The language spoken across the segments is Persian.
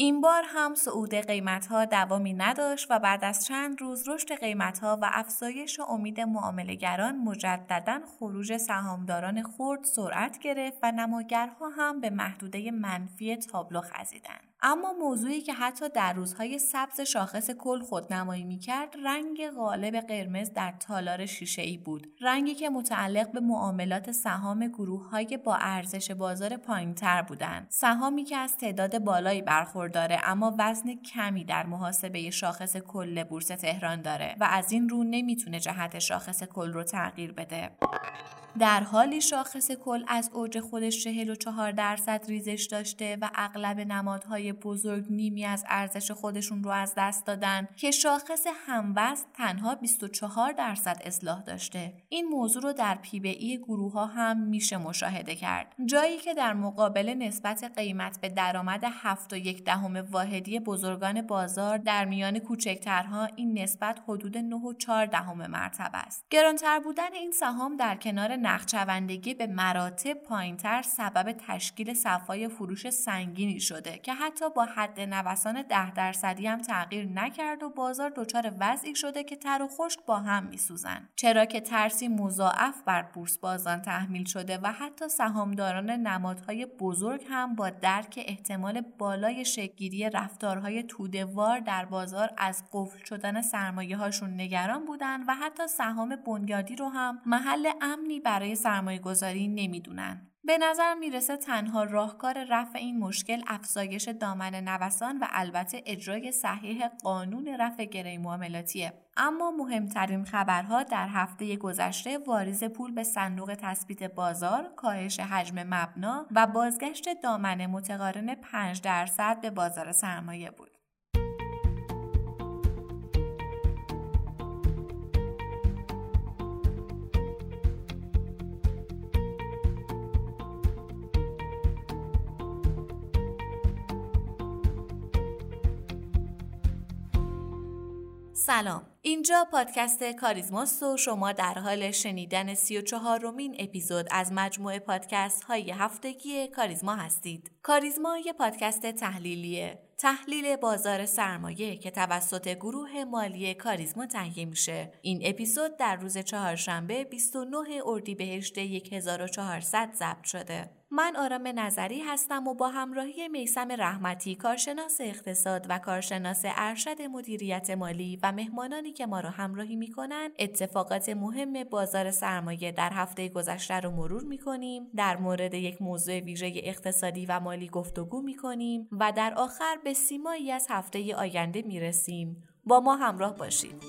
این بار هم صعود قیمت ها دوامی نداشت و بعد از چند روز رشد قیمت ها و افزایش امید معاملهگران مجددا خروج سهامداران خرد سرعت گرفت و نماگرها هم به محدوده منفی تابلو خزیدند. اما موضوعی که حتی در روزهای سبز شاخص کل خودنمایی می‌کرد رنگ غالب قرمز در تالار شیشه ای بود. رنگی که متعلق به معاملات سهام گروه های با ارزش بازار پایینتر بودند. سهامی که از تعداد بالایی برخورداره اما وزن کمی در محاسبه شاخص کل بورس تهران داره و از این رو نمی‌تونه جهت شاخص کل رو تغییر بده. در حالی شاخص کل از اوج خودش 44 درصد ریزش داشته و اغلب نمادهای بزرگ نیمی از ارزش خودشون رو از دست دادن که شاخص هموزن تنها 24 درصد اصلاح داشته. این موضوع رو در ای گروه ها هم میشه مشاهده کرد. جایی که در مقابل نسبت قیمت به درآمد 7 و یک دهم واحدی بزرگان بازار در میان کوچکترها این نسبت حدود 9 و 4 دهم مرتبه است. گرانتر بودن این سهام در کنار نقچوندگی به مراتب پایینتر سبب تشکیل صفای فروش سنگینی شده که حتی با حد نوسان ده درصدی هم تغییر نکرد و بازار دچار وضعی شده که تر و خشک با هم میسوزن. چرا که ترسی مضاعف بر بورس بازان تحمیل شده و حتی سهامداران نمادهای بزرگ هم با درک احتمال بالای شکلگیری رفتارهای تودهوار در بازار از قفل شدن سرمایه هاشون نگران بودن و حتی سهام بنیادی رو هم محل امنی برای سرمایه گذاری نمی‌دونن. به نظر می‌رسه تنها راهکار رفع این مشکل افزایش دامن نوسان و البته اجرای صحیح قانون رفع گره معاملاتیه اما مهمترین خبرها در هفته گذشته واریز پول به صندوق تثبیت بازار، کاهش حجم مبنا و بازگشت دامن متقارن 5 درصد به بازار سرمایه بود. سلام. اینجا پادکست کاریزماست و شما در حال شنیدن سی و چهارمین اپیزود از مجموعه پادکست های هفتگی کاریزما هستید. کاریزما یه پادکست تحلیلیه. تحلیل بازار سرمایه که توسط گروه مالی کاریزما تهیه میشه. این اپیزود در روز چهارشنبه 29 اردیبهشت 1400 ضبط شده. من آرام نظری هستم و با همراهی میسم رحمتی کارشناس اقتصاد و کارشناس ارشد مدیریت مالی و مهمانانی که ما را همراهی می‌کنن اتفاقات مهم بازار سرمایه در هفته گذشته رو مرور می‌کنیم. در مورد یک موضوع ویژه اقتصادی و مالی گفتگو می‌کنیم و در آخر به سیمایی از هفته آینده می‌رسیم. با ما همراه باشید.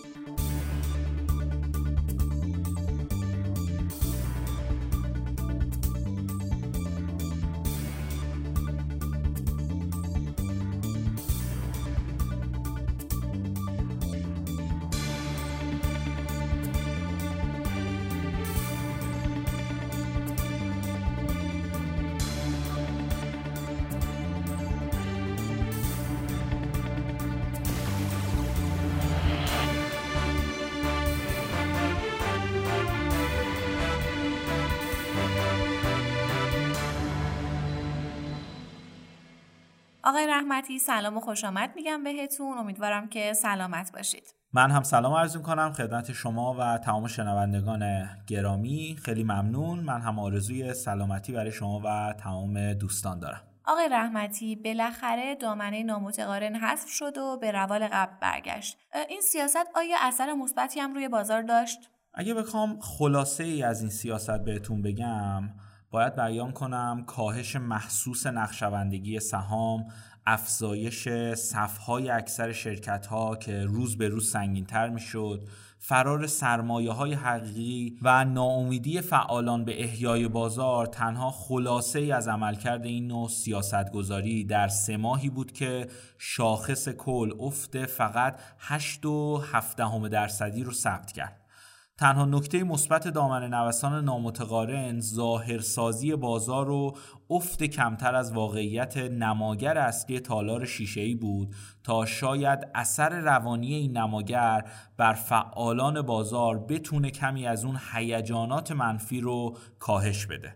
آقای رحمتی سلام و خوش آمد میگم بهتون. امیدوارم که سلامت باشید. من هم سلام عرض کنم خدمت شما و تمام شنوندگان گرامی. خیلی ممنون. من هم آرزوی سلامتی برای شما و تمام دوستان دارم. آقای رحمتی بالاخره دامنه نامتقارن حذف شد و به روال قبل برگشت. این سیاست آیا اثر مثبتی هم روی بازار داشت؟ اگه بخوام خلاصه ای از این سیاست بهتون بگم باید بیان کنم کاهش محسوس نقشوندگی سهام افزایش صفهای اکثر شرکت ها که روز به روز سنگین تر می شد فرار سرمایه های حقیقی و ناامیدی فعالان به احیای بازار تنها خلاصه ای از عملکرد این نوع سیاستگذاری در سه ماهی بود که شاخص کل افت فقط 8 و 7 درصدی رو ثبت کرد. تنها نکته مثبت دامن نوسان نامتقارن ظاهرسازی بازار و افت کمتر از واقعیت نماگر اصلی تالار شیشه‌ای بود تا شاید اثر روانی این نماگر بر فعالان بازار بتونه کمی از اون هیجانات منفی رو کاهش بده.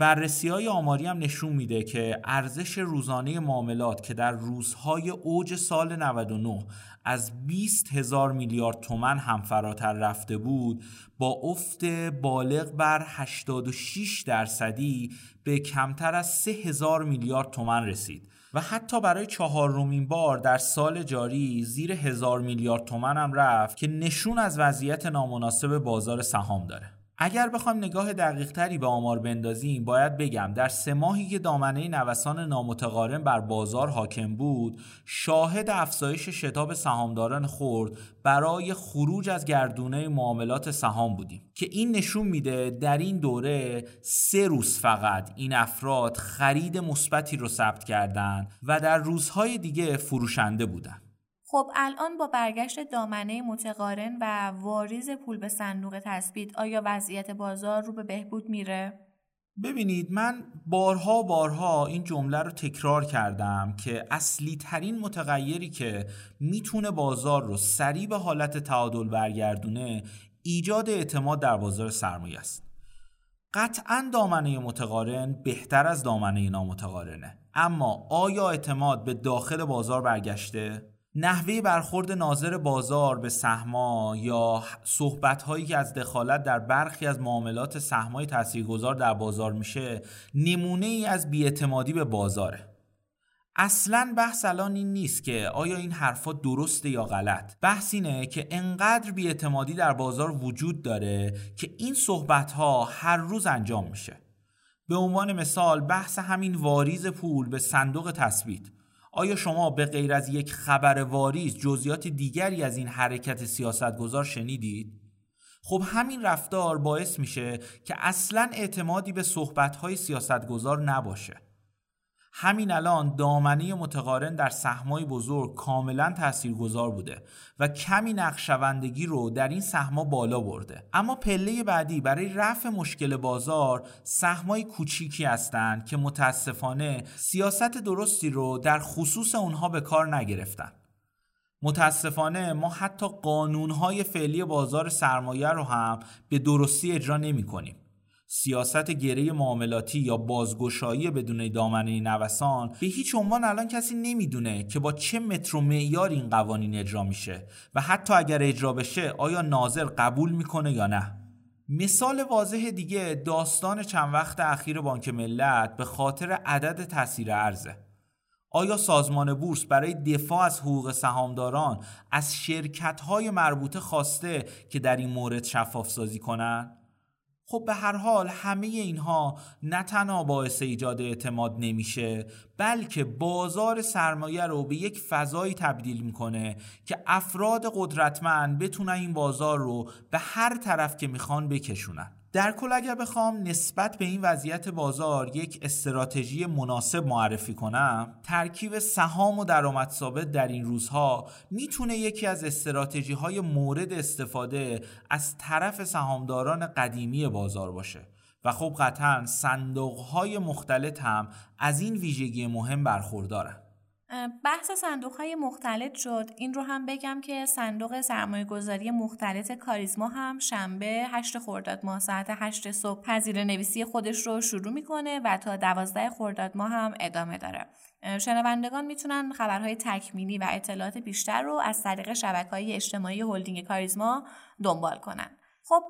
بررسی های آماری هم نشون میده که ارزش روزانه معاملات که در روزهای اوج سال 99 از 20 هزار میلیارد تومن هم فراتر رفته بود با افت بالغ بر 86 درصدی به کمتر از 3 هزار میلیارد تومن رسید و حتی برای چهارمین بار در سال جاری زیر هزار میلیارد تومن هم رفت که نشون از وضعیت نامناسب بازار سهام داره. اگر بخوام نگاه دقیق تری به آمار بندازیم باید بگم در سه ماهی که دامنه نوسان نامتقارن بر بازار حاکم بود شاهد افزایش شتاب سهامداران خورد برای خروج از گردونه معاملات سهام بودیم. که این نشون میده در این دوره سه روز فقط این افراد خرید مثبتی رو ثبت کردند و در روزهای دیگه فروشنده بودند. خب الان با برگشت دامنه متقارن و واریز پول به صندوق تثبیت آیا وضعیت بازار رو به بهبود میره؟ ببینید من بارها بارها این جمله رو تکرار کردم که اصلی ترین متغیری که می‌تونه بازار رو سریع به حالت تعادل برگردونه ایجاد اعتماد در بازار سرمایه است قطعا دامنه متقارن بهتر از دامنه نامتقارنه اما آیا اعتماد به داخل بازار برگشته؟ نحوه برخورد ناظر بازار به سهما یا صحبت هایی که از دخالت در برخی از معاملات سهمای تاثیرگذار در بازار میشه نمونه ای از بیاعتمادی به بازاره. اصلا بحث الان این نیست که آیا این حرفا درسته یا غلط. بحث اینه که انقدر بیاعتمادی در بازار وجود داره که این صحبت ها هر روز انجام میشه. به عنوان مثال بحث همین واریز پول به صندوق تثبیت. آیا شما به غیر از یک خبر واریز جزئیات دیگری از این حرکت سیاستگزار شنیدید؟ خب همین رفتار باعث میشه که اصلا اعتمادی به صحبتهای سیاستگزار نباشه همین الان دامنه متقارن در سهمای بزرگ کاملا تاثیرگذار بوده و کمی نقشوندگی رو در این سهما بالا برده. اما پله بعدی برای رفع مشکل بازار سهمای کوچیکی هستند که متاسفانه سیاست درستی رو در خصوص اونها به کار نگرفتن. متاسفانه ما حتی قانونهای فعلی بازار سرمایه رو هم به درستی اجرا نمی کنیم سیاست گره معاملاتی یا بازگشایی بدون دامنه نوسان به هیچ عنوان الان کسی نمی‌دونه که با چه متر و معیار این قوانین اجرا میشه و حتی اگر اجرا بشه آیا ناظر قبول می‌کنه یا نه مثال واضح دیگه داستان چند وقت اخیر بانک ملت به خاطر عدد تاثیر ارزه آیا سازمان بورس برای دفاع از حقوق سهامداران از شرکت های مربوطه خواسته که در این مورد شفاف سازی کنند؟ خب به هر حال همه اینها نه تنها باعث ایجاد اعتماد نمیشه بلکه بازار سرمایه رو به یک فضایی تبدیل می‌کنه که افراد قدرتمند بتونن این بازار رو به هر طرف که می‌خوان بکشونن. در کل اگر بخوام نسبت به این وضعیت بازار یک استراتژی مناسب معرفی کنم ترکیب سهام و درآمد ثابت در این روزها می‌تونه یکی از استراتژی های مورد استفاده از طرف سهامداران قدیمی بازار باشه. و خب قطعا صندوق های مختلط هم از این ویژگی مهم برخوردارن. بحث صندوق های مختلط شد. این رو هم بگم که صندوق سرمایه گذاری مختلط کاریزما هم شنبه 8 خرداد ماه ساعت 8 صبح پذیر نویسی خودش رو شروع می‌کنه و تا 12 خرداد ماه هم ادامه داره. شنوندگان می‌تونن خبرهای تکمیلی و اطلاعات بیشتر رو از طریق شبکه های اجتماعی هلدینگ کاریزما دنبال کنن. خب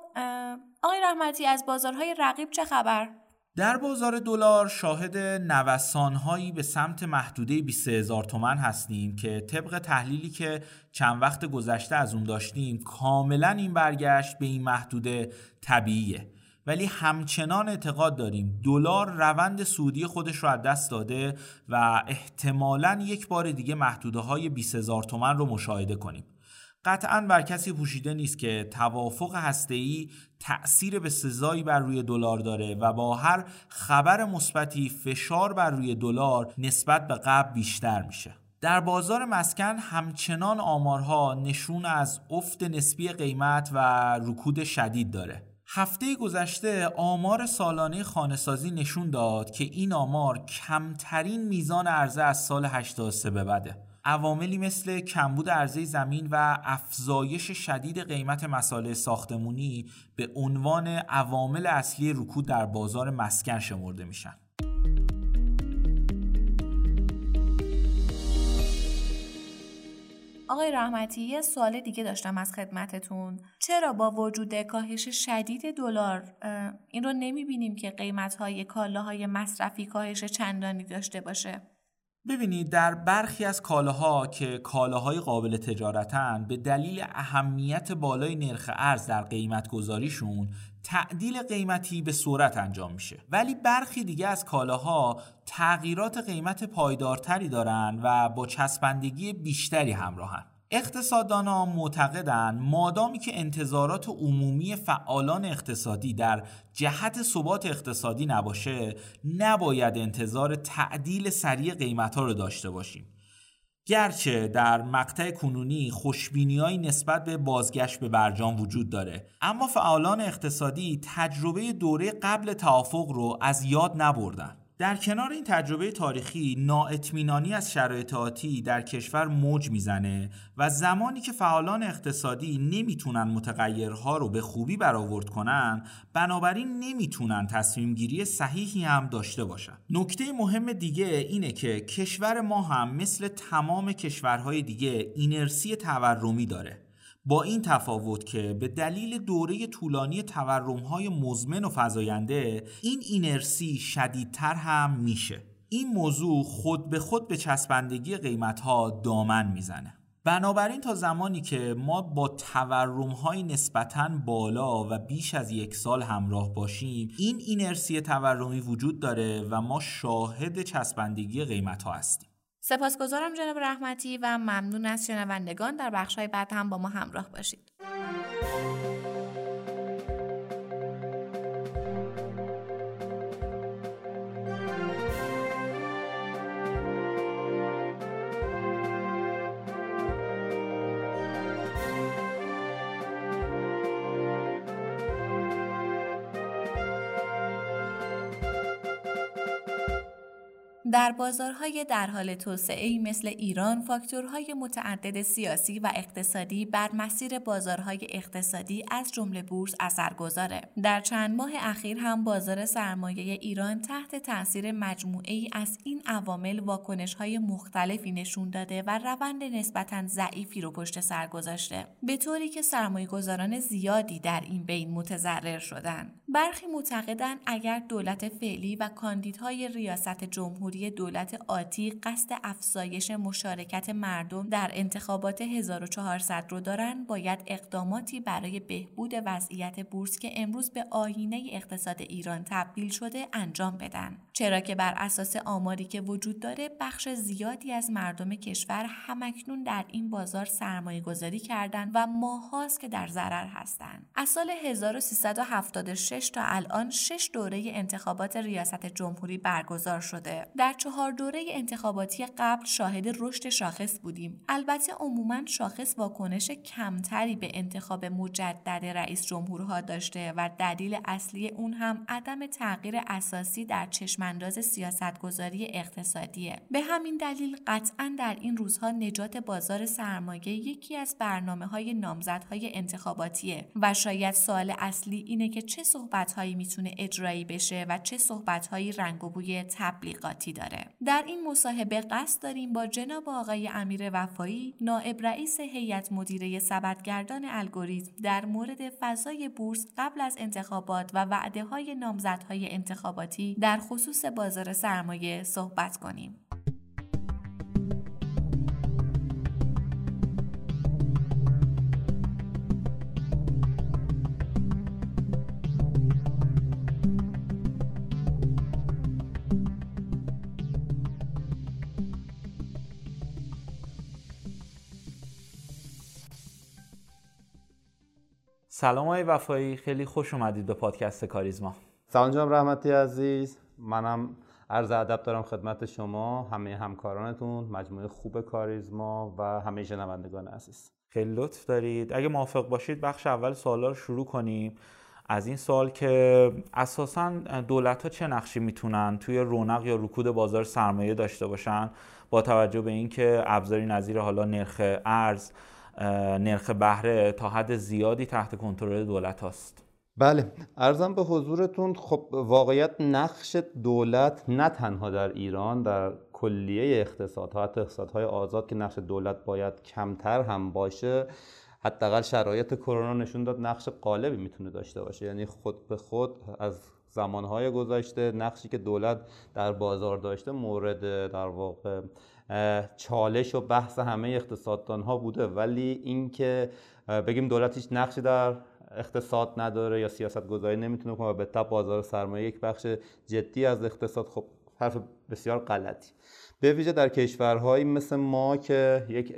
آقای رحمتی از بازارهای رقیب چه خبر؟ در بازار دلار شاهد نوسانهایی به سمت محدوده 20 هزار تومن هستیم که طبق تحلیلی که چند وقت گذشته از اون داشتیم کاملا این برگشت به این محدوده طبیعیه. ولی همچنان اعتقاد داریم دلار روند سودی خودش رو از دست داده و احتمالا یک بار دیگه محدوده های 20 هزار تومن رو مشاهده کنیم. قطعا بر کسی پوشیده نیست که توافق هسته‌ای تأثیر به سزایی بر روی دلار داره و با هر خبر مثبتی فشار بر روی دلار نسبت به قبل بیشتر میشه. در بازار مسکن همچنان آمارها نشون از افت نسبی قیمت و رکود شدید داره. هفته گذشته آمار سالانه خانهسازی نشون داد که این آمار کمترین میزان عرضه از سال 83 به بعده عواملی مثل کمبود عرضه زمین و افزایش شدید قیمت مسائل ساختمونی به عنوان عوامل اصلی رکود در بازار مسکن شمرده میشن. آقای رحمتی یه سوال دیگه داشتم از خدمتتون. چرا با وجود کاهش شدید دلار این رو نمی‌بینیم که قیمت های کالاهای مصرفی کاهش چندانی داشته باشه؟ ببینید در برخی از کالاها که کالاهای قابل تجارتن به دلیل اهمیت بالای نرخ ارز در قیمت گذاریشون تعدیل قیمتی به صورت انجام میشه. ولی برخی دیگه از کالاها تغییرات قیمت پایدارتری دارن و با چسبندگی بیشتری همراهن. ها معتقدند مادامی که انتظارات عمومی فعالان اقتصادی در جهت ثبات اقتصادی نباشه نباید انتظار تعدیل سریع قیمت ها رو داشته باشیم. گرچه در مقطع کنونی خوشبینی نسبت به بازگشت به برجام وجود داره اما فعالان اقتصادی تجربه دوره قبل توافق رو از یاد نبردن. در کنار این تجربه تاریخی نااطمینانی از شرایط آتی در کشور موج می‌زنه و زمانی که فعالان اقتصادی نمی‌تونن متغیرها رو به خوبی برآورد کنن بنابراین نمی‌تونن تصمیم گیری صحیحی هم داشته باشن. نکته مهم دیگه اینه که کشور ما هم مثل تمام کشورهای دیگه اینرسی تورمی داره. با این تفاوت که به دلیل دوره طولانی تورمهای مزمن و فزاینده این اینرسی شدیدتر هم میشه. این موضوع خود به خود به چسبندگی قیمتها دامن می‌زنه. بنابراین تا زمانی که ما با تورم های نسبتا بالا و بیش از یک سال همراه باشیم این اینرسی تورمی وجود داره و ما شاهد چسبندگی قیمت ها هستیم. سپاسگزارم جناب رحمتی و ممنون از شنوندگان در بخشهای بعد هم با ما همراه باشید. در بازارهای در حال توسعه مثل ایران فاکتورهای متعدد سیاسی و اقتصادی بر مسیر بازارهای اقتصادی از جمله بورس اثرگذاره در چند ماه اخیر هم بازار سرمایه ایران تحت تاثیر مجموعه ای از این عوامل واکنش های مختلفی نشون داده و روند نسبتا ضعیفی رو پشت سر گذاشته به طوری که سرمایه گذاران زیادی در این بین متضرر شدن. برخی معتقدند اگر دولت فعلی و کاندیدهای ریاست جمهوری دولت آتی قصد افزایش مشارکت مردم در انتخابات 1400 رو دارن باید اقداماتی برای بهبود وضعیت بورس که امروز به آینه اقتصاد ایران تبدیل شده انجام بدن. چرا که بر اساس آماری که وجود داره بخش زیادی از مردم کشور همکنون در این بازار سرمایه گذاری کردن و ماهاست که در ضرر هستند از سال 1376 تا الان شش دوره انتخابات ریاست جمهوری برگزار شده در چهار دوره انتخاباتی قبل شاهد رشد شاخص بودیم. البته عموما شاخص واکنش کمتری به انتخاب مجدد رئیس جمهورها داشته و دلیل اصلی اون هم عدم تغییر اساسی در چشمانداز سیاستگذاری اقتصادیه. به همین دلیل قطعا در این روزها نجات بازار سرمایه یکی از برنامه های نامزدهای انتخاباتیه و شاید سوال اصلی اینه که چه صحبتهایی می‌تونه اجرایی بشه و چه صحبتهایی رنگ و بوی تبلیغاتی داره. در این مصاحبه قصد داریم با جناب آقای امیر وفایی نائب رئیس هیئت مدیره سبدگردان الگوریتم در مورد فضای بورس قبل از انتخابات و وعده های نامزدهای انتخاباتی در خصوص بازار سرمایه صحبت کنیم. سلام های وفایی خیلی خوش اومدید به پادکست کاریزما. سلام جناب رحمتی عزیز. منم عرض ادب دارم خدمت شما همه همکارانتون مجموعه خوب کاریزما و همه شنوندگان عزیز. خیلی لطف دارید. اگه موافق باشید بخش اول سوالا رو شروع کنیم. از این سوال که اساسا دولت ها چه نقشی می‌تونن توی رونق یا رکود بازار سرمایه داشته باشن؟ با توجه به اینکه ابزاری نظیر حالا نرخ ارز نرخ بهره تا حد زیادی تحت کنترل دولت هاست. بله ارزم به حضورتون خب واقعیت نقش دولت نه تنها در ایران در کلیه اقتصاد حتی اقتصادهای آزاد که نقش دولت باید کمتر هم باشه حداقل شرایط کرونا نشون داد نقش قالبی می‌تونه داشته باشه. یعنی خود به خود از زمانهای گذشته نقشی که دولت در بازار داشته مورد در واقع چالش و بحث همه اقتصاددان ها بوده ولی اینکه بگیم دولت هیچ نقشی در اقتصاد نداره یا سیاست گذاری نمی‌تونه کنه و به تب بازار سرمایه یک بخش جدی از اقتصاد خب حرف بسیار غلطی. به ویژه در کشورهایی مثل ما که یک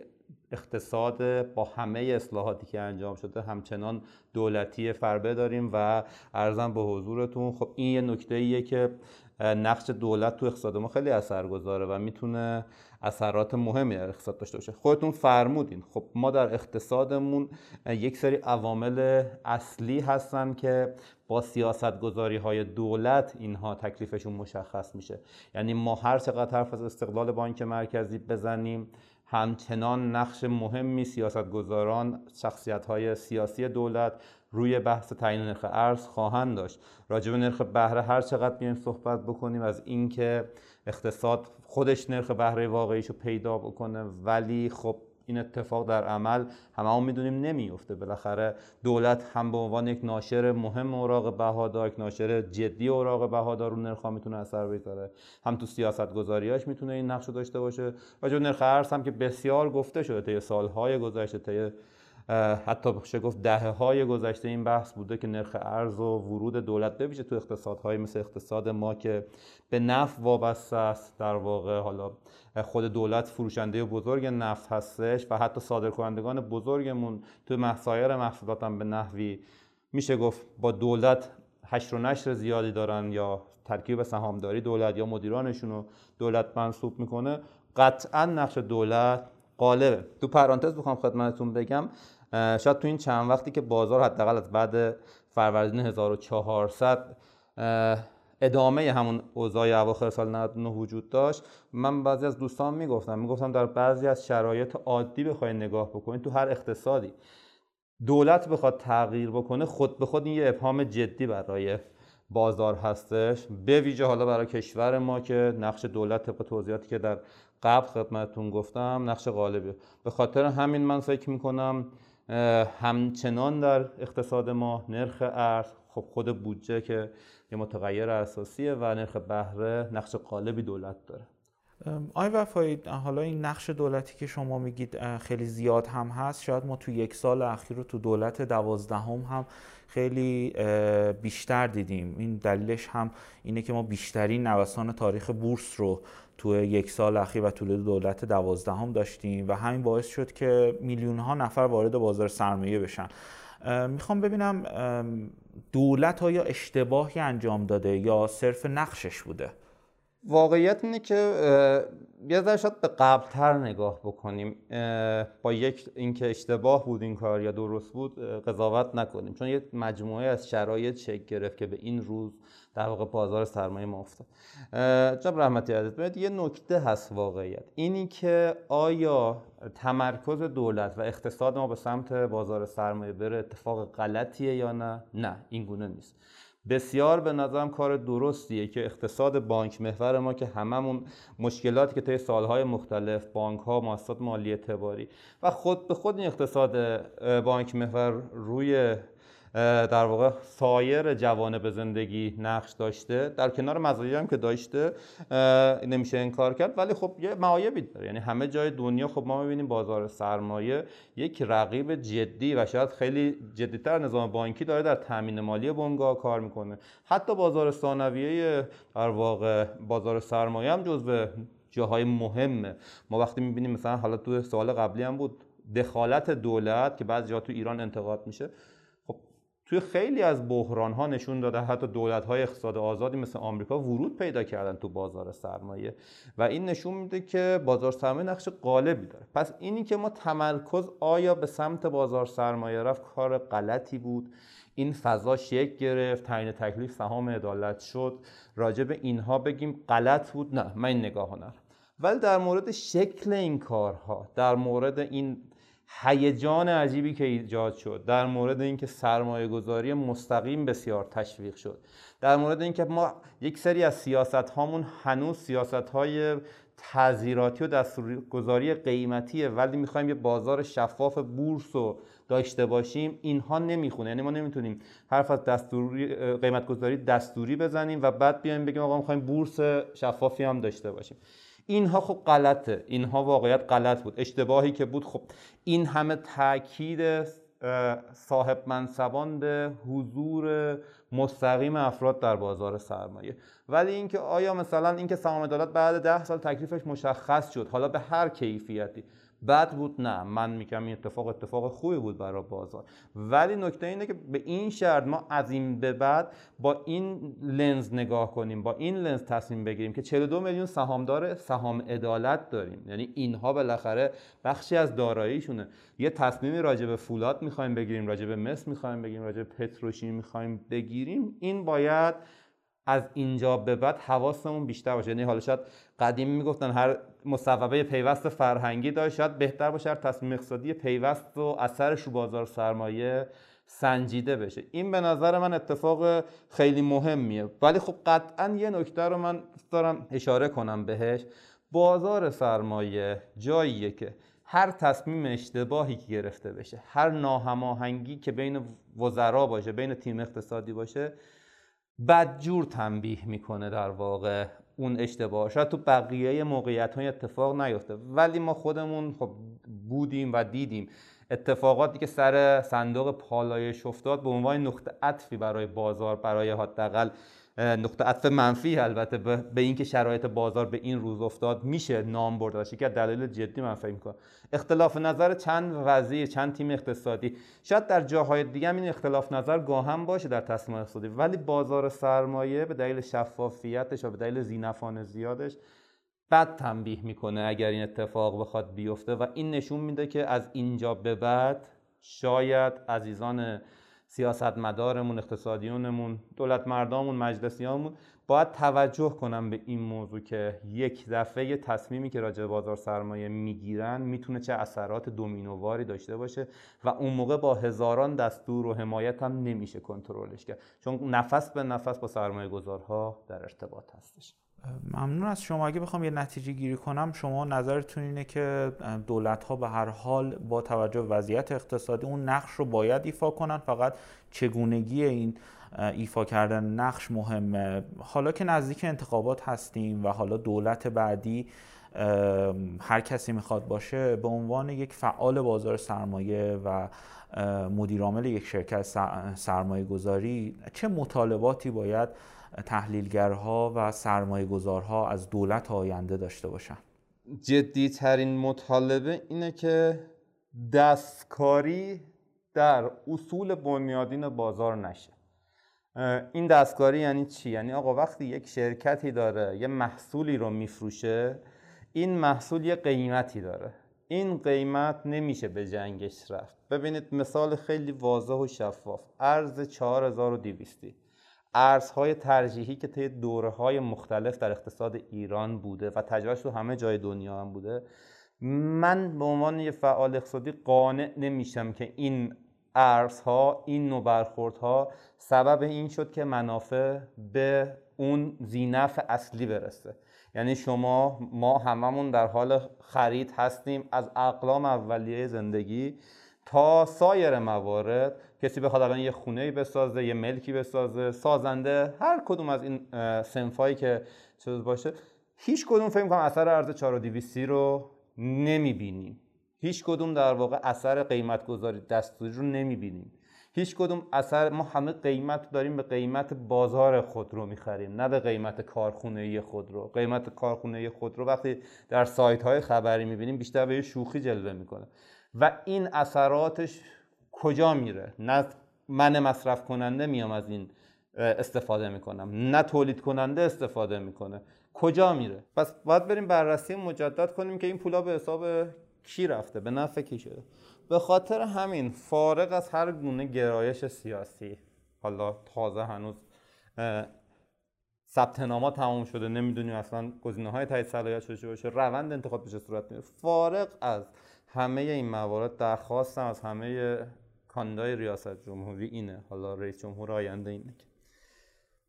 اقتصاد با همه اصلاحاتی که انجام شده همچنان دولتی فربه داریم و ارزم به حضورتون خب این یه نکته ایه که نقش دولت تو اقتصاد ما خیلی اثر گذاره و می‌تونه اثرات مهمی در اقتصاد داشته باشه. خودتون فرمودین. خب ما در اقتصادمون یک سری عوامل اصلی هستن که با سیاست گذاری های دولت اینها تکلیفشون مشخص میشه. یعنی ما هر چقدر حرف از استقلال بانک مرکزی بزنیم همچنان نقش مهمی سیاستگزاران شخصیت های سیاسی دولت روی بحث تعیین نرخ ارز خواهند داشت. راجع به نرخ بهره هر چقدر بیایم صحبت بکنیم از اینکه اقتصاد خودش نرخ بهره واقعیش رو پیدا بکنه ولی خب این اتفاق در عمل همه هم می‌دونیم نمیفته بالاخره دولت هم به عنوان یک ناشر مهم اوراق بهادار یک ناشر جدی اوراق بهادار رو نرخ می‌تونه اثر بذاره هم تو سیاست گذاریاش می‌تونه این نقش داشته باشه. و جو نرخ ارز هم که بسیار گفته شده طی سالهای گذشته طی حتی بشه گفت دهه های گذشته این بحث بوده که نرخ ارز و ورود دولت بویژه تو اقتصادهای مثل اقتصاد ما که به نفت وابسته است. در واقع حالا خود دولت فروشنده بزرگ نفت هستش و حتی صادرکنندگان بزرگمون تو مسایر محصولات هم به نحوی میشه گفت با دولت حشر و نشر زیادی دارن یا ترکیب سهامداری دولت یا مدیرانشون رو دولت منصوب می‌کنه. قطعا نقش دولت قالبه تو پرانتز بخوام خدمتتون بگم شاید تو این چند وقتی که بازار حداقل از بعد فروردین 1400 ادامه همون اوضاع اواخر سال 99 وجود داشت من بعضی از دوستان می‌گفتم می‌گفتم در بعضی از شرایط عادی بخواید نگاه بکنید تو هر اقتصادی. دولت بخواد تغییر بکنه خود به خود این یه ابهام جدی برای بازار هستش. به ویژه حالا برای کشور ما که نقش دولت طبق توضیحاتی که در قبل خدمتتون گفتم نقش غالبی به خاطر همین من فکر می‌کنم همچنان در اقتصاد ما نرخ ارز خب خود بودجه که یه متغیر اساسیه و نرخ بهره نقش قالبی دولت داره. آی وفایی حالا این نقش دولتی که شما میگید خیلی زیاد هم هست شاید ما تو یک سال اخیر رو تو دولت دوازدهم هم خیلی بیشتر دیدیم. این دلیلش هم اینه که ما بیشترین نوسان تاریخ بورس رو تو یک سال اخیر و طول دولت دوازدهم داشتیم و همین باعث شد که میلیون ها نفر وارد بازار سرمایه بشن. می‌خوام ببینم دولت ها یا اشتباهی انجام داده یا صرف نقشش بوده؟ واقعیت اینه که یه ذره شاید به قبلتر نگاه بکنیم. با یک اینکه اشتباه بود این کار یا درست بود قضاوت نکنیم. چون یه مجموعه از شرایط شکل گرفت که به این روز در واقع بازار سرمایه ما افتاد. جناب رحمتی عزیز یه نکته هست واقعیت. اینی که آیا تمرکز دولت و اقتصاد ما به سمت بازار سرمایه بره اتفاق غلطیه یا نه؟ نه این گونه نیست. بسیار به نظرم کار درستیه که اقتصاد بانک محور ما که هممون مشکلاتی که طی سالهای مختلف بانک ها مؤسسات مالی اعتباری و خود به خود این اقتصاد بانک محور روی در واقع سایر جوانب زندگی نقش داشته. در کنار مزایایی هم که داشته نمیشه انکار کرد ولی خب یه معایبی داره. یعنی همه جای دنیا خب ما می‌بینیم بازار سرمایه یک رقیب جدی و شاید خیلی جدیتر نظام بانکی داره در تامین مالی بنگاه کار می‌کنه. حتی بازار ثانویه در واقع بازار سرمایه هم جزو جاهای مهمه. ما وقتی می‌بینیم مثلا حالا تو سوال قبلی هم بود دخالت دولت که بعضی جا تو ایران انتقاد میشه توی خیلی از بحران ها نشون داده حتی دولت های اقتصاد آزادی مثل آمریکا ورود پیدا کردن تو بازار سرمایه و این نشون میده که بازار سرمایه نقش غالبی داره. پس اینی که ما تمرکز آیا به سمت بازار سرمایه رفت کار غلطی بود؟ این فضا شکل گرفت تعیین تکلیف سهام عدالت شد راجع به اینها بگیم غلط بود؟ نه من این نگاه نرم ولی در مورد شکل این کارها در مورد این هیجان عجیبی که ایجاد شد. در مورد اینکه سرمایه گذاری مستقیم بسیار تشویق شد. در مورد اینکه ما یک سری از سیاست هامون هنوز سیاست های تذیراتی و دستورگذاری قیمتیه ولی می‌خوایم یه بازار شفاف بورس رو داشته باشیم. اینها نمی‌خونه. یعنی ما نمی‌تونیم حرف از دستوری قیمت گذاری دستوری بزنیم و بعد بیایم بگیم آقا می‌خوایم بورس شفافی هم داشته باشیم. اینها خب غلطه. اینها واقعیت غلط بود. اشتباهی که بود خب این همه تاکید صاحب منصبان به حضور مستقیم افراد در بازار سرمایه. ولی اینکه آیا مثلا اینکه سهام دولت بعد ده سال تکلیفش مشخص شد حالا به هر کیفیتی بد بود نه. من میگم این اتفاق اتفاق خوبی بود برای بازار. ولی نکته اینه که به این شرط ما از این به بعد با این لنز نگاه کنیم با این لنز تصمیم بگیریم که 42 میلیون سهامدار سهام عدالت داریم. یعنی اینها بالاخره بخشی از داراییشونه. یه تصمیمی راجع به فولاد می‌خوایم بگیریم راجع به مس می‌خوایم بگیریم راجع به پتروشیمی می‌خوایم بگیریم. این باید از اینجا به بعد حواسمون بیشتر باشه. یعنی حالا شاید قدیم می‌گفتن هر مصوبه پیوست فرهنگی داشت. شاید بهتر باشه هر تصمیم اقتصادی پیوست و اثرش رو بازار سرمایه سنجیده بشه. این به نظر من اتفاق خیلی مهمیه. ولی خب قطعا یه نکته رو من دارم اشاره کنم بهش. بازار سرمایه جاییه که هر تصمیم اشتباهی که گرفته بشه هر ناهماهنگی که بین وزرا باشه بین تیم اقتصادی باشه بدجور تنبیه می‌کنه در واقع اون اشتباه. شاید تو بقیه موقعیت های اتفاق نیفته. ولی ما خودمون خب بودیم و دیدیم. اتفاقاتی که سر صندوق پالایش افتاد به عنوان نقطه عطفی برای بازار برای حداقل نقطه عطف منفی البته به اینکه شرایط بازار به این روز افتاد میشه نام برد. و که دلیل جدی من فکر می‌کنم. اختلاف نظر چند وزیر چند تیم اقتصادی. شاید در جاهای دیگه هم این اختلاف نظر گاهم باشه در تصمیم اقتصادی. ولی بازار سرمایه به دلیل شفافیتش و به دلیل زینفان زیادش بد تنبیه می‌کنه اگر این اتفاق بخواد بیفته. و این نشون میده که از اینجا به بعد شاید عزیزان سیاستمدارمون اقتصادیونمون دولت مردامون مجلسیامون باید توجه کنم به این موضوع که یک دفعه تصمیمی که راجع بازار سرمایه می‌گیرن می‌تونه چه اثرات دومینوواری داشته باشه و اون موقع با هزاران دستور و حمایت هم نمیشه کنترلش کرد. چون نفس به نفس با سرمایه گذارها در ارتباط هستش. ممنون از شما. اگه بخوام یه نتیجه گیری کنم شما نظرتون اینه که دولت ها به هر حال با توجه به وضعیت اقتصادی اون نقش رو باید ایفا کنن؟ فقط چگونگی این ایفا کردن نقش مهمه؟ حالا که نزدیک انتخابات هستیم و حالا دولت بعدی هر کسی می‌خواد باشه به عنوان یک فعال بازار سرمایه و مدیرعامل یک شرکت سرمایه گذاری چه مطالباتی باید تحلیلگرها و سرمایه گذارها از دولت آینده داشته باشن جدی ترین مطالبه اینه که دستکاری در اصول بنیادین بازار نشه این دستکاری یعنی چی؟ یعنی آقا وقتی یک شرکتی داره یه محصولی رو میفروشه این محصول یه قیمتی داره. این قیمت نمیشه به جنگش رفت. ببینید مثال خیلی واضح و شفاف. ارز 4200 ارزهای ترجیحی که طی دوره های مختلف در اقتصاد ایران بوده و تجربهش تو همه جای دنیا هم بوده من به عنوان یه فعال اقتصادی قانع نمیشم که این ارزها این نوع برخوردها سبب این شد که منافع به اون زینف اصلی برسه. یعنی شما ما هممون در حال خرید هستیم از اقلام اولیه زندگی تا سایر موارد. کسی بخواد الان یه خونه بسازه یه ملکی بسازه سازنده هر کدوم از این سنفایی که چیز باشه هیچ کدوم فکر کنم اثر ارز 4200 رو نمی‌بینیم. هیچ کدوم در واقع اثر قیمت گذاری دستوری رو نمی‌بینیم. هیچ کدوم اثر ما همه قیمت داریم به قیمت بازار خود رو می‌خریم نه به قیمت کارخونه خود رو. قیمت کارخونه خود رو وقتی در سایت های خبری می‌بینیم بیشتر به شوخی جلوه می‌کنه. و این اثراتش کجا میره؟ نه من مصرف کننده میام از این استفاده می‌کنم. نه تولید کننده استفاده می‌کنه. کجا میره؟ پس باید بریم بررسی مجدد کنیم که این پولا به حساب کی رفته؟ به نفع کی شده؟ به خاطر همین فارغ از هر گونه گرایش سیاسی حالا تازه هنوز ثبت نامه تمام شده نمی‌دونیم اصلا گزینه های تایید صلاحیت شده باشه روند انتخاب بشه صورت میده فارغ از همه این موارد درخواستم از همه کاندای ریاست جمهوری اینه حالا رئیس جمهور آینده اینه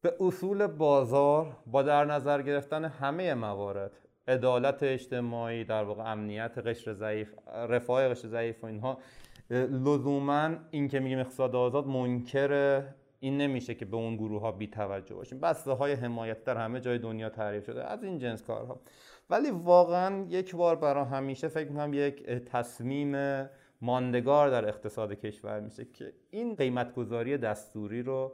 به اصول بازار با در نظر گرفتن همه موارد عدالت اجتماعی در واقع امنیت قشر ضعیف رفاه قشر ضعیف و اینها. لزوما این که میگیم اقتصاد آزاد منکر این نمیشه که به اون گروه ها بی توجه باشیم. بسته های حمایت در همه جای دنیا تعریف شده از این جنس کارها. ولی واقعا یک بار برای همیشه فکر می‌کنم یک تصمیم ماندگار در اقتصاد کشور میشه که این قیمت گذاری دستوری رو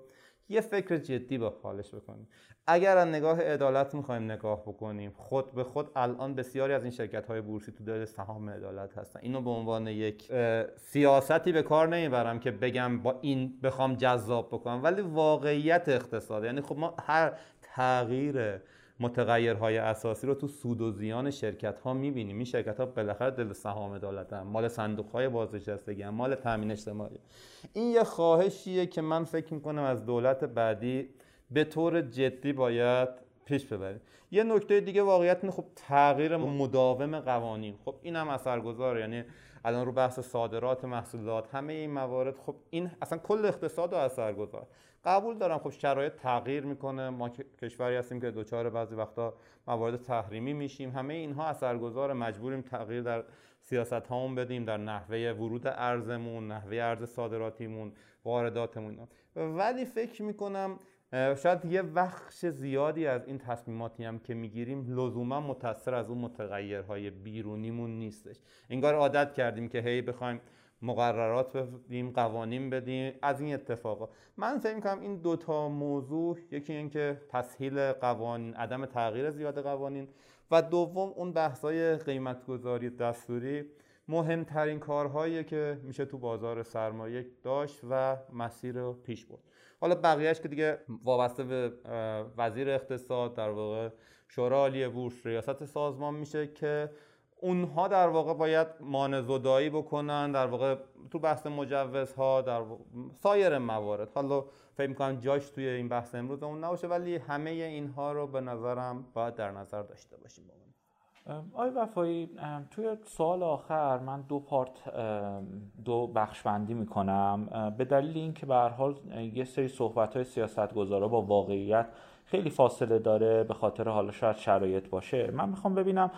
یه فکر جدی با حالش بکنیم. اگر از نگاه عدالت می‌خوایم نگاه بکنیم خود به خود الان بسیاری از این شرکت های بورسی تو دل سهام عدالت هستن. اینو به عنوان یک سیاستی به کار نمی‌برم که بگم با این بخوام جذاب بکنم ولی واقعیت اقتصاد. یعنی خب ما هر تغییر متغیرهای اساسی رو تو سود و زیان شرکت ها می‌بینیم این شرکت ها بالاخره دل سهام عدالت هم مال صندوق های بازنشستگی هم مال تامین اجتماعی این یه خواهشیه که من فکر می‌کنم از دولت بعدی به طور جدی باید پیش ببریم. یه نکته دیگه واقعیت خب تغییر مداوم قوانین. خب این هم اثرگذاره یعنی الان رو بحث صادرات محصولات همه این موارد خب این اصلا کل اقتصاد رو اثرگذار. قبول دارم. خب شرایط تغییر می‌کنه. ما کشوری هستیم که دوچار بعضی وقتا موارد تحریمی میشیم. همه اینها اثرگذار مجبوریم تغییر در سیاست هامون بدیم در نحوه ورود ارزمون نحوه ارز صادراتیمون وارداتمون. ولی فکر می‌کنم شاید یه بخش زیادی از این تصمیماتی هم که می‌گیریم لزوما متاثر از اون متغیرهای بیرونیمون نیستش. انگار عادت کردیم که هی بخوایم مقررات بدیم قوانین بدیم از این اتفاقا. من فکر می‌کنم این دوتا موضوع یکی اینکه تسهیل قوانین عدم تغییر زیاد قوانین و دوم اون بحثای قیمتگذاری دستوری. مهمترین کارهایی که میشه تو بازار سرمایه داشت و مسیر رو پیش برد. حالا بقیهش که دیگه وابسته به وزیر اقتصاد در واقع شورا عالی بورس ریاست سازمان میشه که اونها در واقع باید مانزدایی بکنن در واقع تو بحث مجوزها در سایر موارد. حالا فکر می‌کنم جاش توی این بحث امروز اون نباشه ولی همه اینها رو به نظرم باید در نظر داشته باشیم. آی وفایی توی سوال آخر من دو پارت دو بخش بندی می‌کنم به دلیل اینکه به هر حال یه سری صحبت های سیاست گذاره با واقعیت خیلی فاصله داره به خاطر حالا شاید شرایط باشه من می‌خوام ببینم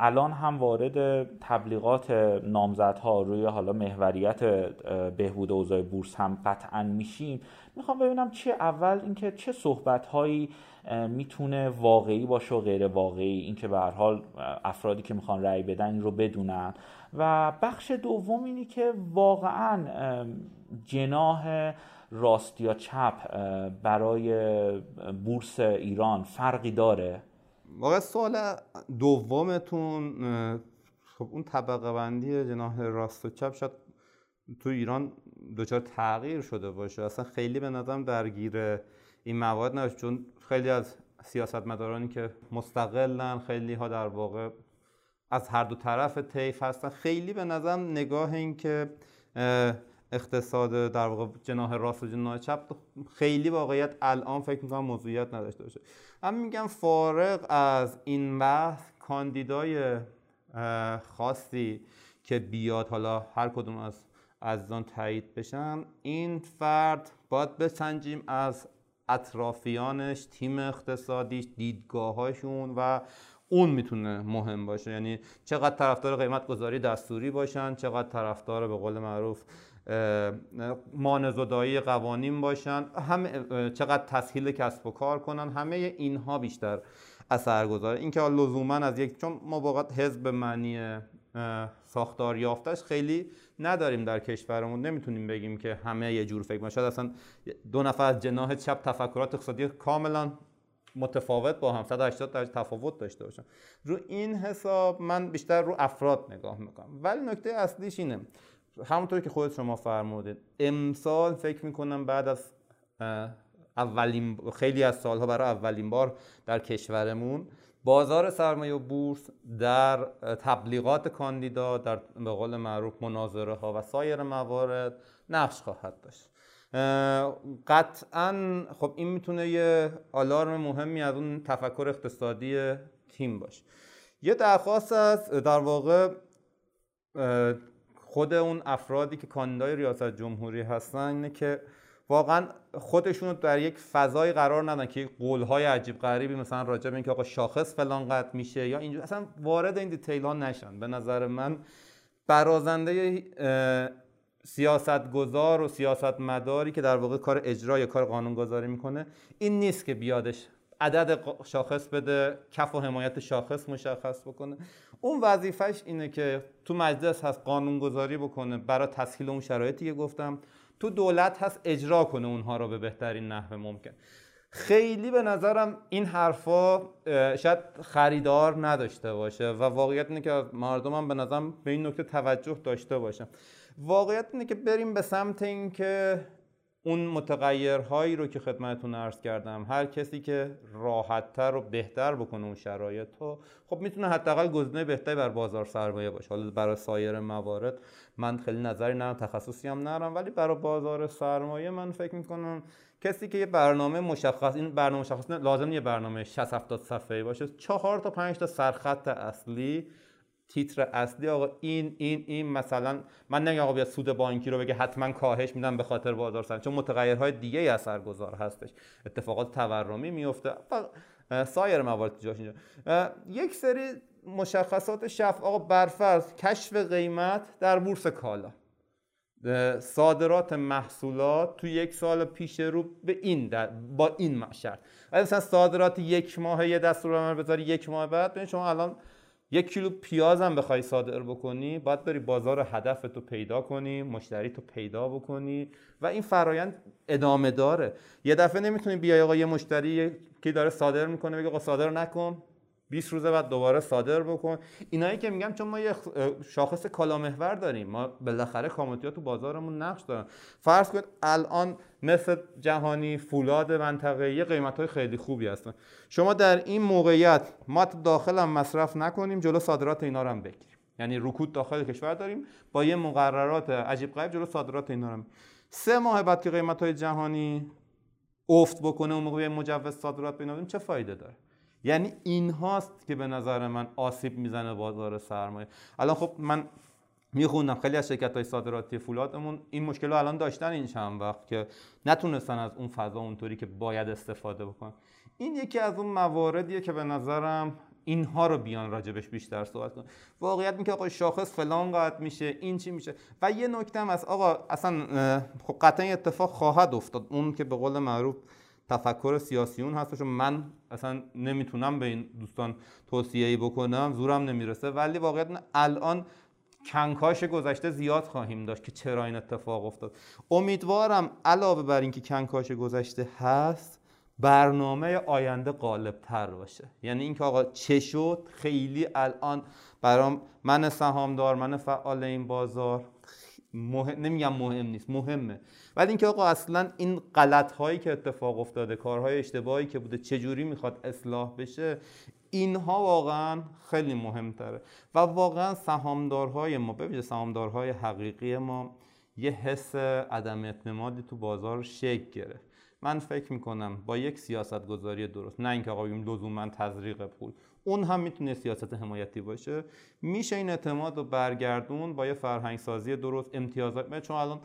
الان هم وارد تبلیغات نامزدها روی حالا محوریت بهبود اوضاع بورس هم قطعا میشیم. می‌خوام ببینم چه اول اینکه چه صحبت هایی می‌تونه واقعی باشه و غیر واقعی. اینکه به هر حال افرادی که می‌خوان رأی بدن این رو بدونن. و بخش دوم اینی که واقعا جناه راست یا چپ برای بورس ایران فرقی داره. واقعا سوال دومتون خب اون طبقه بندی جناح راست و چپ شاید تو ایران دچار تغییر شده باشه. اصلا خیلی به نظرم درگیر این مواد نباشه چون خیلی از سیاستمدارانی که مستقلن خیلی ها در واقع از هر دو طرف طیف هستن. خیلی به نظرم نگاه این که اقتصاد در واقع جناح راست و جناح چپ خیلی واقعیت الان فکر می‌کنم موضوعیت نداشته باشه. من میگم فارغ از این بحث کاندیدای خاصی که بیاد حالا هر کدوم از عزیزان تایید بشن این فرد باید بسنجیم از اطرافیانش تیم اقتصادیش دیدگاهاشون و اون می‌تونه مهم باشه. یعنی چقدر طرفدار قیمت گذاری دستوری باشن چقدر طرفدار به قول معروف مانزدایی قوانین باشن. هم چقدر تسهیل کسب و کار کنن همه اینها بیشتر اثر گذاره. اینکه لزوما از یک چون ما واقعا حزب معنی ساختار یافتش خیلی نداریم در کشورمون. نمی‌تونیم بگیم که همه یه جور فکر اصلا دو نفر از جناح چپ تفکرات اقتصادی کاملا متفاوت با هم. 180 درجه تفاوت داشته باشن. رو این حساب من بیشتر رو افراد نگاه می‌کنم. ولی نکته اصلیش اینه. همونطور که خودت شما فرمودید امسال فکر می‌کنم بعد از اولین خیلی از سالها برای اولین بار در کشورمون بازار سرمایه و بورس در تبلیغات کاندیدا در به قول معروف مناظره ها و سایر موارد نقش خواهد داشت. قطعا خب این می‌تونه یه آلارم مهمی از اون تفکر اقتصادی تیم باشه. یه درخواست از در واقع خود اون افرادی که کاندیدای ریاست جمهوری هستن اینه که واقعا خودشون رو در یک فضای قرار ندن که قولهای عجیب غریبی مثلا راجع به اینکه آقا شاخص فلان قد میشه یا اینجور. اصلا وارد این دیتیل ها نشن. به نظر من برازنده سیاستگزار و سیاست مداری که در واقع کار اجرا یا کار قانونگذاری می‌کنه این نیست که بیادش عدد شاخص بده کف و حمایت شاخص مشخص بکنه. اون وظیفش اینه که تو مجلس هست قانونگذاری بکنه برای تسهیل اون شرایطی که گفتم. تو دولت هست اجرا کنه اونها رو به بهترین نحو ممکن. خیلی به نظرم این حرفا شاید خریدار نداشته باشه و واقعیت اینه که مردم هم به نظرم به این نکته توجه داشته باشه واقعیت اینه که بریم به سمت اینکه اون متغیرهایی رو که خدمتتون عرض کردم هر کسی که راحتتر و بهتر بکنه اون شرایط رو خب می‌تونه حداقل گزینه بهتری بر بازار سرمایه باشه. حالا برای سایر موارد من خیلی نظری ندارم تخصصی هم ندارم ولی برای بازار سرمایه من فکر می‌کنم کسی که یه برنامه مشخص این برنامه مشخص لازم یه برنامه 60 70 صفحه‌ای باشه چهار تا پنج تا سرخط اصلی تیتر اصلی آقا این این این مثلا من نمیگم آقا بیا سود بانکی رو بگه حتما کاهش میدم به خاطر بازار سرمایه چون متغیرهای دیگه ای اثرگذار هستش. اتفاقات تورمی میفته سایر موارد جاش اینجا. یک سری مشخصات شف آقا برفرض کشف قیمت در بورس کالا. صادرات محصولات تو یک سال پیش رو به این در با این ولی مثلا صادرات یک ماه یه دستور بذاری یک ماه بعد. شما الان یک کیلو پیاز هم بخوای صادر بکنی باید بری بازار هدف تو پیدا کنی مشتری تو پیدا بکنی و این فرایند ادامه داره. یه دفعه نمی‌تونی بیای آقا یه مشتری که داره صادر می‌کنه بگه آقا صادر نکن. 20 روز بعد دوباره صادر بکن. اینایی که میگم چون ما یه شاخص کالامحور داریم ما بالاخره کاموتیا تو بازارمون نقش دارن. فرض کنید الان مثل جهانی فولاد منطقه یه قیمت های خیلی خوبی هستن. شما در این موقعیت ما داخل هم مصرف نکنیم جلو صادرات اینا رو هم بگیریم. یعنی رکود داخل کشور داریم با یه مقررات عجیب غریب جلو صادرات اینا رو سه ماه بعد که قیمت های جهانی افت بکنه اون موقع مجوز صادرات بینادیم چه فایده داره؟ یعنی این هاست که به نظر من آسیب می‌زنه بازار سرمایه. الان خب من میخوندم خیلی از شرکت های صادراتی فولادمون این مشکل رو الان داشتن این چند وقت که نتونستن از اون فضا اونطوری که باید استفاده بکنن. این یکی از اون مواردیه که به نظرم اینها رو بیان راجبش بیشتر صحبت کن واقعیت میگه آقا شاخص فلان قد میشه این چی میشه؟ و یه نکته هم از آقا اصلا خب قطعا اتفاق خواهد افتاد. اون که به قول معروف تفکر سیاسیون هستش و من اصلا نمی‌تونم به این دوستان توصیه بکنم زورم نمی‌رسه. ولی واقعیت الان کنکاش گذشته زیاد خواهیم داشت که چرا این اتفاق افتاد. امیدوارم علاوه بر اینکه کنکاش گذشته هست برنامه آینده غالب تر باشه. یعنی اینکه آقا چه شد؟ خیلی الان برام من سهامدار من فعال این بازار مهم... نمیگم مهم نیست مهمه. ولی اینکه آقا اصلا این غلط هایی که اتفاق افتاده کارهای اشتباهی که بوده چجوری می‌خواد اصلاح بشه اینها واقعا خیلی مهمتره. و واقعا سهامدارهای ما ببینید سهامدارهای حقیقی ما یه حس عدم اعتمادی تو بازار شکل گرفت. من فکر می‌کنم با یک سیاست گذاری درست نه اینکه آقا بگیم لزوما تزریق پول. اون هم می‌تونه سیاست حمایتی باشه. میشه این اعتماد رو برگردون با یه فرهنگ سازی درست امتیازات چون الان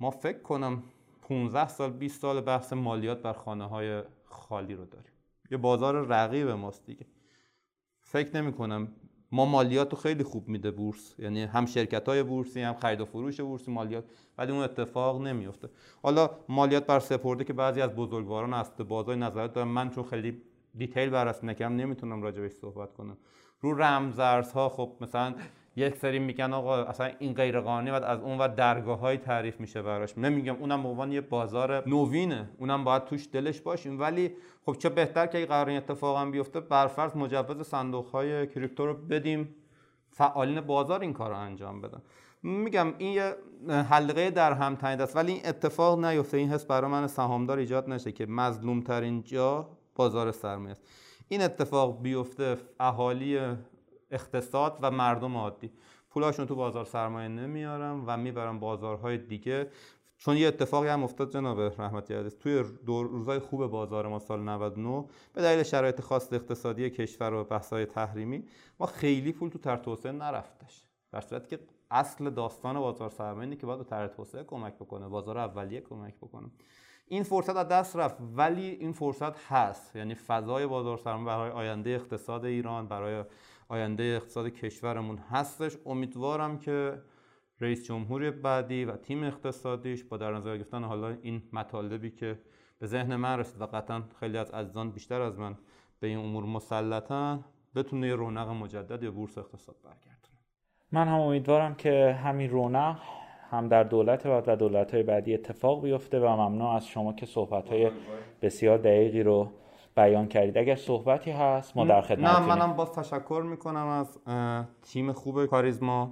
ما فکر کنم 15 سال 20 سال بحث مالیات بر خانه های خالی رو داریم. یه بازار رقیب ماست دیگه. فکر نمی کنم ما مالیات رو خیلی خوب میده بورس. یعنی هم شرکت های بورسی هم خرید و فروش بورسی مالیات ولی اون اتفاق نمیفته حالا مالیات بر سپرده که بعضی از بزرگواران است بازار نظرت دارم من چون خیلی دیتیل بررسی نکردم نمی‌تونم راجبش صحبت کنم. رو رمزارزها خب مثلا یک سری میگن آقا اصلا این غیر قانونی و از اون و درگاه های تعریف میشه براش. نمیگم اونم به عنوان یه بازار نوینه. اونم باید توش دلش باشیم ولی خب چه بهتر که قرار این اتفاق بیفته برفرض مجوز صندوق های کریپتو رو بدیم. فعالین بازار این کار رو انجام بدن. میگم این یه حلقه در هم است. ولی این اتفاق نیفته. این حس برای من سهامدار ایجاد نشه که مظلوم ترین جا بازار سرمایه است. این اتفاق بیفته اهالی اقتصاد و مردم عادی. پولاشون تو بازار سرمایه نمیارم و می‌برم بازارهای دیگه. چون یه اتفاقی هم افتاد جناب رحمتی عزیز. توی دو روزای خوب بازار ما سال 99 به دلیل شرایط خاص اقتصادی کشور و بحث‌های تحریمی ما خیلی پول تو تر توسعه نرفتش. در صورتی که اصل داستان بازار سرمایه که باید به طرح توسعه کمک بکنه بازار اولیه کمک بکنه. این فرصت از دست رفت ولی این فرصت هست. یعنی فضای بازار سرمایه برای آینده اقتصاد ایران برای آینده اقتصاد کشورمون هستش. امیدوارم که رئیس جمهوری بعدی و تیم اقتصادیش با در نظر گرفتن حالا این مطالبی که به ذهن من رسید و قطعا خیلی از عزیزان بیشتر از من به این امور مسلطن بتونه رونق مجدد یا بورس اقتصاد برگردونه. من هم امیدوارم که همین رونق هم در دولت بعد و دولت های بعدی اتفاق بیفته و ممنون از شما که صحبت های بسیار دقیقی رو بیان کردید. اگر صحبتی هست ما در خدمت نه منم باز تشکر می‌کنم از تیم خوب کاریزما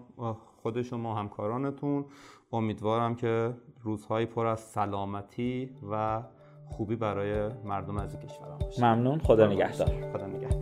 خود شما همکارانتون. امیدوارم که روزهایی پر از سلامتی و خوبی برای مردم از کشورم باشه. ممنون. خدا نگهدار. خدا نگهدار.